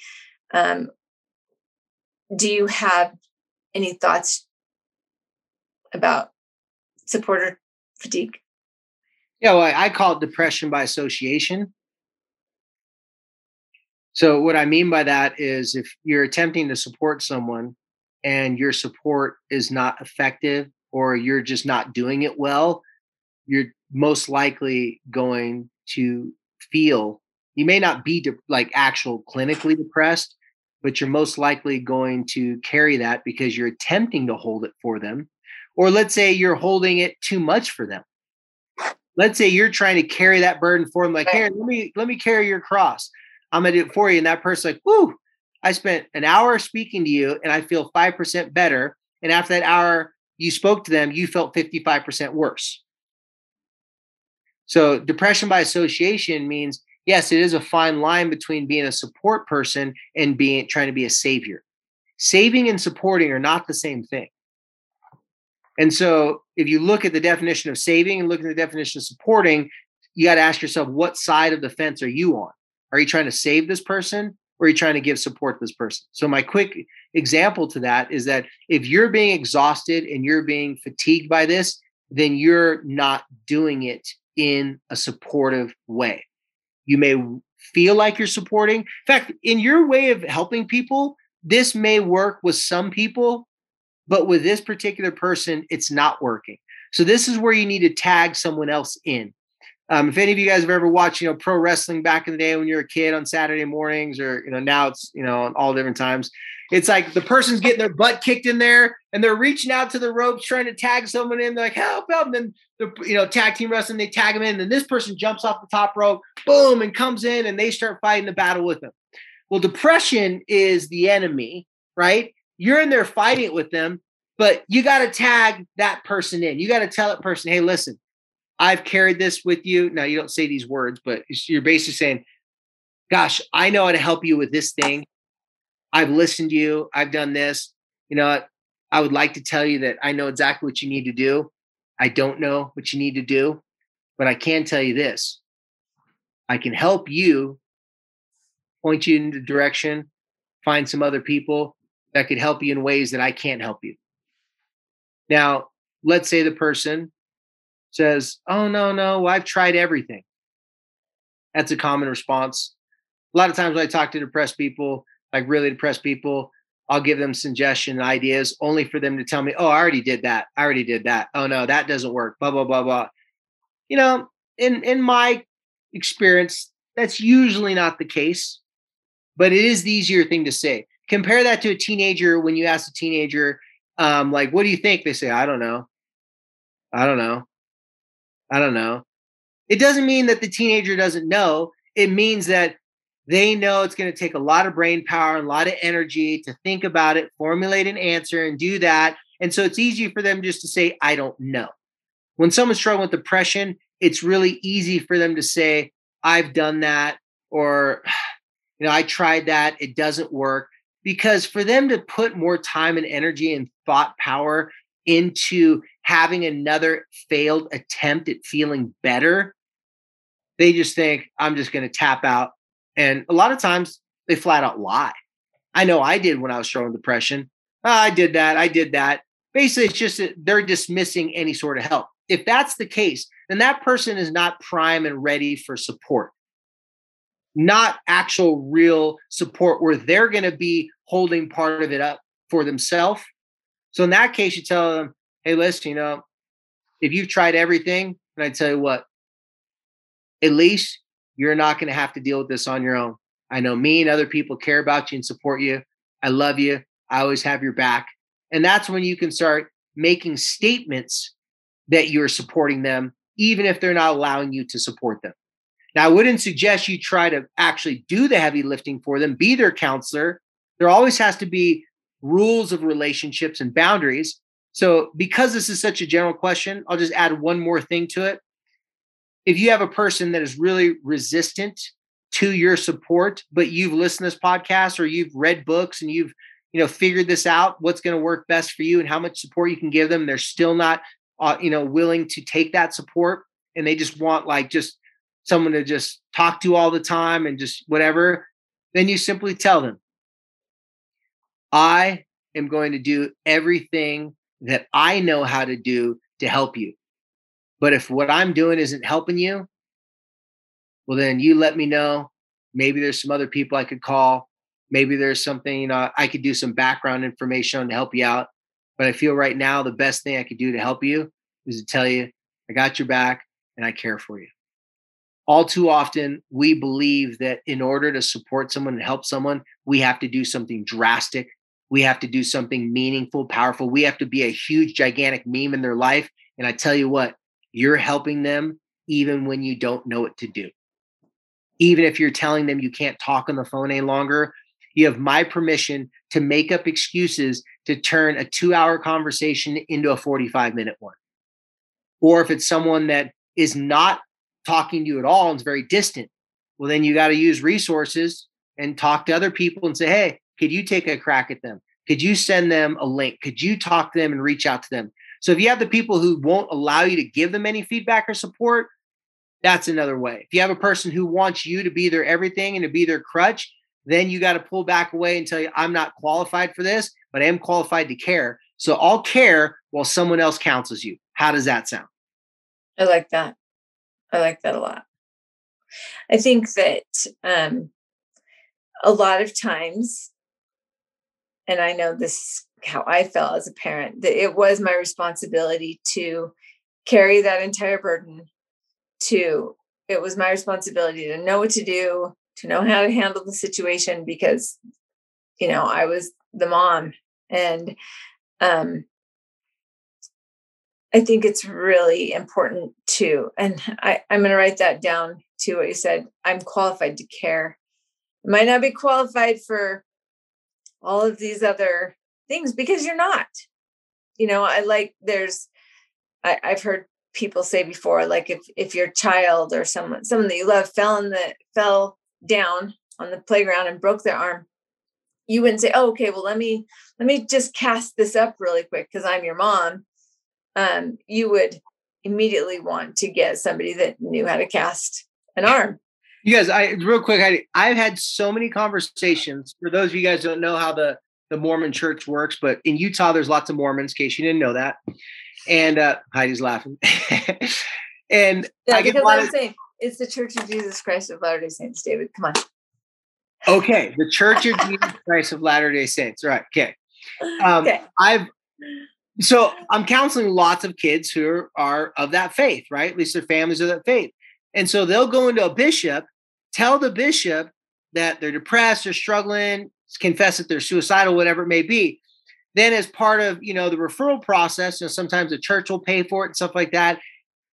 S2: Um, do you have any thoughts about supporter fatigue?
S1: Yeah, well, I call it depression by association. So, what I mean by that is if you're attempting to support someone and your support is not effective or you're just not doing it well, you're most likely going to feel you may not be de- like actual clinically depressed, but you're most likely going to carry that because you're attempting to hold it for them. Or let's say you're holding it too much for them. Let's say you're trying to carry that burden for them, like, here, let me let me carry your cross. I'm gonna do it for you. And that person's like, whoo, I spent an hour speaking to you and I feel 5% better. And after that hour you spoke to them, you felt 55% worse. So depression by association means yes, it is a fine line between being a support person and being trying to be a savior. Saving and supporting are not the same thing. And so if you look at the definition of saving and look at the definition of supporting, you got to ask yourself, what side of the fence are you on? Are you trying to save this person or are you trying to give support to this person? So, my quick example to that is that if you're being exhausted and you're being fatigued by this, then you're not doing it in a supportive way. You may feel like you're supporting. In fact, in your way of helping people, this may work with some people, but with this particular person, it's not working. So, this is where you need to tag someone else in. Um, if any of you guys have ever watched, you know, pro wrestling back in the day when you were a kid on Saturday mornings, or you know, now it's you know, all different times. It's like the person's getting their butt kicked in there, and they're reaching out to the ropes trying to tag someone in. They're like, "Help! Help!" And then the you know, tag team wrestling, they tag them in, and then this person jumps off the top rope, boom, and comes in, and they start fighting the battle with them. Well, depression is the enemy, right? You're in there fighting it with them, but you got to tag that person in. You got to tell that person, "Hey, listen." I've carried this with you. Now, you don't say these words, but you're basically saying, Gosh, I know how to help you with this thing. I've listened to you. I've done this. You know, I would like to tell you that I know exactly what you need to do. I don't know what you need to do, but I can tell you this I can help you, point you in the direction, find some other people that could help you in ways that I can't help you. Now, let's say the person says, Oh, no, no, I've tried everything. That's a common response. A lot of times when I talk to depressed people, like really depressed people, I'll give them suggestion ideas only for them to tell me, Oh, I already did that. I already did that. Oh, no, that doesn't work. Blah, blah, blah, blah. You know, in, in my experience, that's usually not the case, but it is the easier thing to say. Compare that to a teenager when you ask a teenager, um, like, what do you think? They say, I don't know. I don't know. I don't know. It doesn't mean that the teenager doesn't know. It means that they know it's going to take a lot of brain power and a lot of energy to think about it, formulate an answer, and do that. And so it's easy for them just to say, I don't know. When someone's struggling with depression, it's really easy for them to say, I've done that, or, you know, I tried that, it doesn't work. Because for them to put more time and energy and thought power into having another failed attempt at feeling better, they just think, I'm just going to tap out. And a lot of times they flat out lie. I know I did when I was with depression. Oh, I did that. I did that. Basically, it's just that they're dismissing any sort of help. If that's the case, then that person is not prime and ready for support, not actual real support where they're going to be holding part of it up for themselves. So in that case, you tell them, hey, listen, you know, if you've tried everything, and I tell you what, at least you're not going to have to deal with this on your own. I know me and other people care about you and support you. I love you. I always have your back. And that's when you can start making statements that you're supporting them even if they're not allowing you to support them. Now, I wouldn't suggest you try to actually do the heavy lifting for them, be their counselor. There always has to be rules of relationships and boundaries. So, because this is such a general question, I'll just add one more thing to it. If you have a person that is really resistant to your support, but you've listened to this podcast or you've read books and you've you know figured this out, what's going to work best for you and how much support you can give them, they're still not uh, you know willing to take that support, and they just want like just someone to just talk to all the time and just whatever. Then you simply tell them, I am going to do everything that I know how to do to help you. But if what I'm doing isn't helping you, well, then you let me know. Maybe there's some other people I could call. Maybe there's something, you know, I could do some background information to help you out. But I feel right now the best thing I could do to help you is to tell you, I got your back and I care for you. All too often, we believe that in order to support someone and help someone, we have to do something drastic we have to do something meaningful, powerful. We have to be a huge, gigantic meme in their life. And I tell you what, you're helping them even when you don't know what to do. Even if you're telling them you can't talk on the phone any longer, you have my permission to make up excuses to turn a two hour conversation into a 45 minute one. Or if it's someone that is not talking to you at all and is very distant, well, then you got to use resources and talk to other people and say, hey, could you take a crack at them? Could you send them a link? Could you talk to them and reach out to them? So if you have the people who won't allow you to give them any feedback or support, that's another way. If you have a person who wants you to be their everything and to be their crutch, then you got to pull back away and tell you, I'm not qualified for this, but I am qualified to care. So I'll care while someone else counsels you. How does that sound?
S2: I like that. I like that a lot. I think that um, a lot of times and I know this how I felt as a parent, that it was my responsibility to carry that entire burden to it was my responsibility to know what to do, to know how to handle the situation because you know, I was the mom and um I think it's really important to, and I, I'm going to write that down to what you said. I'm qualified to care. Might not be qualified for all of these other things because you're not. You know i like there's I, i've heard people say before like if if your child or someone someone that you love fell in the fell down on the playground and broke their arm you wouldn't say oh okay well let me let me just cast this up really quick because i'm your mom um you would immediately want to get somebody that knew how to cast an arm
S1: you guys, I real quick, I, I've had so many conversations. For those of you guys don't know how the the Mormon Church works, but in Utah, there's lots of Mormons. In case you didn't know that, and uh, Heidi's laughing. and
S2: yeah, I because I'm of, saying it's the Church of Jesus Christ of Latter Day Saints. David, come on.
S1: Okay, the Church of Jesus Christ of Latter Day Saints. Right. Okay. Um, okay. I've so I'm counseling lots of kids who are, are of that faith, right? At least their families are that faith. And so they'll go into a bishop, tell the bishop that they're depressed, they're struggling, confess that they're suicidal, whatever it may be. Then, as part of you know the referral process, you know, sometimes the church will pay for it and stuff like that.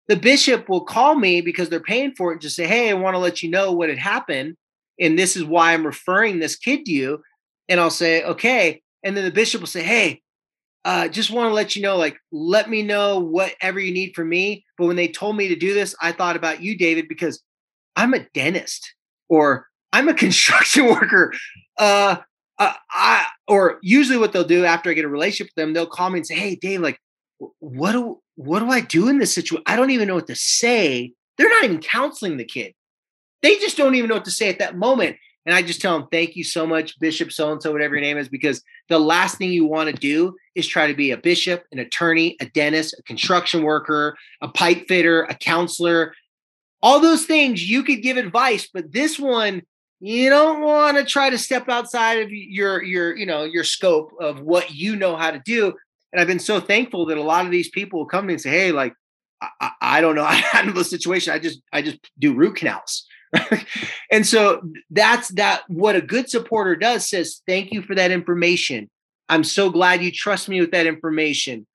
S1: The bishop will call me because they're paying for it and just say, "Hey, I want to let you know what had happened, and this is why I'm referring this kid to you." And I'll say, "Okay," and then the bishop will say, "Hey, uh, just want to let you know, like, let me know whatever you need from me. But when they told me to do this, I thought about you, David, because I'm a dentist or I'm a construction worker. Uh, I or usually what they'll do after I get a relationship with them, they'll call me and say, "Hey, Dave, like, what do what do I do in this situation? I don't even know what to say." They're not even counseling the kid; they just don't even know what to say at that moment. And I just tell them, thank you so much, Bishop so and so, whatever your name is, because the last thing you want to do is try to be a bishop, an attorney, a dentist, a construction worker, a pipe fitter, a counselor. All those things you could give advice, but this one, you don't want to try to step outside of your your you know your scope of what you know how to do. And I've been so thankful that a lot of these people will come to me and say, "Hey, like I, I don't know to handle the situation. I just I just do root canals." and so that's that what a good supporter does says thank you for that information i'm so glad you trust me with that information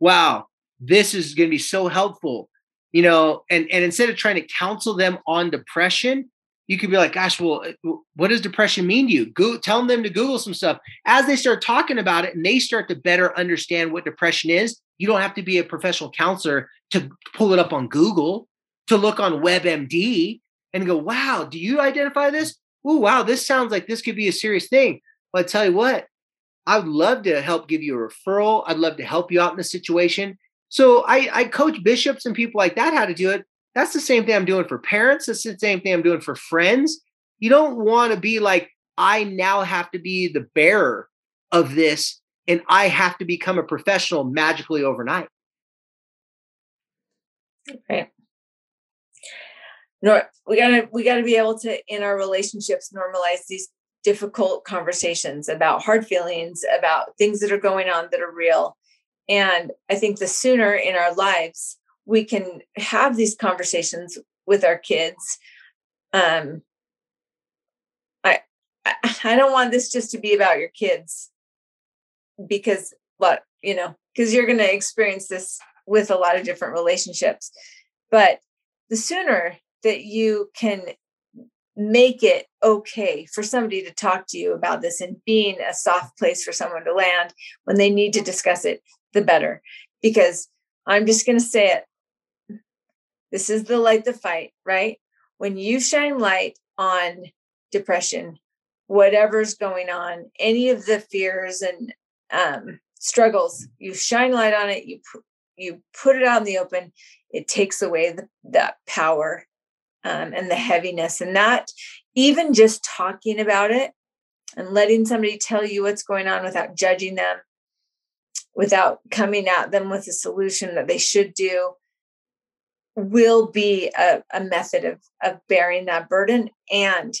S1: wow this is going to be so helpful you know, and, and instead of trying to counsel them on depression, you could be like, gosh, well, uh, what does depression mean to you? Go tell them to Google some stuff. As they start talking about it and they start to better understand what depression is, you don't have to be a professional counselor to pull it up on Google, to look on WebMD and go, wow, do you identify this? Oh, wow, this sounds like this could be a serious thing. But I tell you what, I would love to help give you a referral. I'd love to help you out in this situation. So I, I coach bishops and people like that how to do it. That's the same thing I'm doing for parents. It's the same thing I'm doing for friends. You don't want to be like, I now have to be the bearer of this and I have to become a professional magically overnight.
S2: Right. No, we gotta we gotta be able to in our relationships normalize these difficult conversations about hard feelings, about things that are going on that are real. And I think the sooner in our lives we can have these conversations with our kids, um, I I don't want this just to be about your kids. Because what you know because you're going to experience this with a lot of different relationships. But the sooner that you can make it okay for somebody to talk to you about this and being a soft place for someone to land when they need to discuss it, the better. Because I'm just going to say it. This is the light the fight, right? When you shine light on depression, whatever's going on, any of the fears and um, struggles, you shine light on it, you, you put it out in the open, it takes away the, that power um, and the heaviness. And that, even just talking about it and letting somebody tell you what's going on without judging them, without coming at them with a solution that they should do, will be a, a method of, of bearing that burden and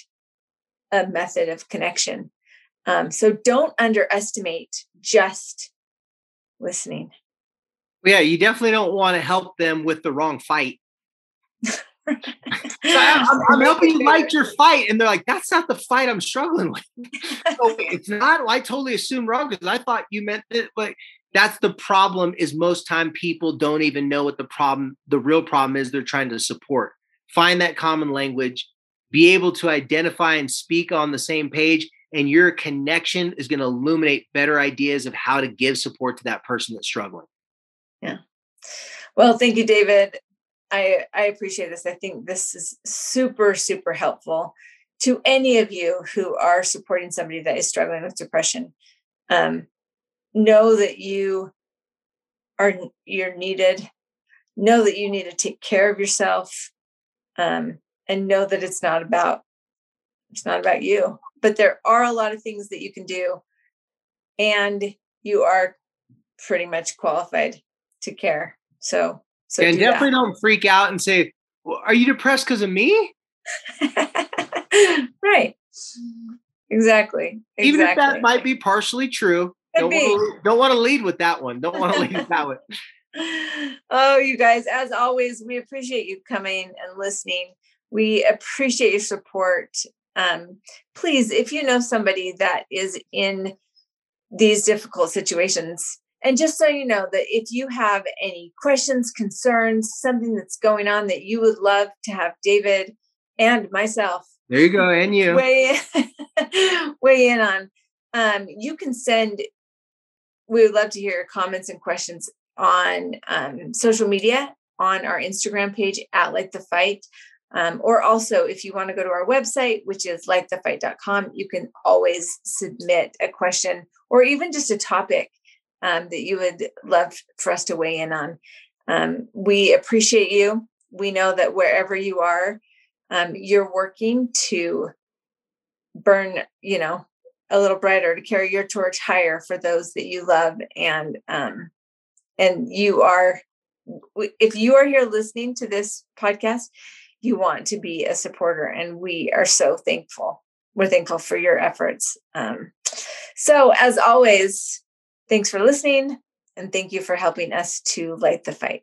S2: a method of connection. Um, so don't underestimate just listening.
S1: Yeah, you definitely don't want to help them with the wrong fight. I'm, I'm, helping you light your fight. And they're like, that's not the fight I'm struggling with. so it's not, I totally assumed wrong because I thought you meant it. But that's the problem is most time people don't even know what the problem, the real problem is they're trying to support. Find that common language, be able to identify and speak on the same page. And your connection is going to illuminate better ideas of how to give support to that person that's struggling.
S2: Yeah. Well, thank you, David. I, I appreciate this. I think this is super, super helpful to any of you who are supporting somebody that is struggling with depression. Um, know that you are you're needed. Know that you need to take care of yourself, um, and know that it's not about it's not about you. But there are a lot of things that you can do, and you are pretty much qualified to care. So so
S1: and do definitely that. don't freak out and say, well, "Are you depressed because of me?"
S2: right. Exactly.
S1: Even if that might be partially true, don't want, to, don't want to lead with that one. Don't want to lead with that one.
S2: Oh, you guys, as always, we appreciate you coming and listening. We appreciate your support. Um, please, if you know somebody that is in these difficult situations, and just so you know that if you have any questions, concerns, something that's going on that you would love to have David and myself.
S1: There you go, and you
S2: weigh weigh in on. Um, you can send. We would love to hear your comments and questions on um, social media on our Instagram page at Light the Fight. Um, or also, if you want to go to our website, which is lightthefight.com, you can always submit a question or even just a topic um, that you would love for us to weigh in on. Um, we appreciate you. We know that wherever you are, um, you're working to burn, you know, a little brighter to carry your torch higher for those that you love, and um, and you are. If you are here listening to this podcast, you want to be a supporter, and we are so thankful. We're thankful for your efforts. Um, so, as always, Thanks for listening, and thank you for helping us to light the fight.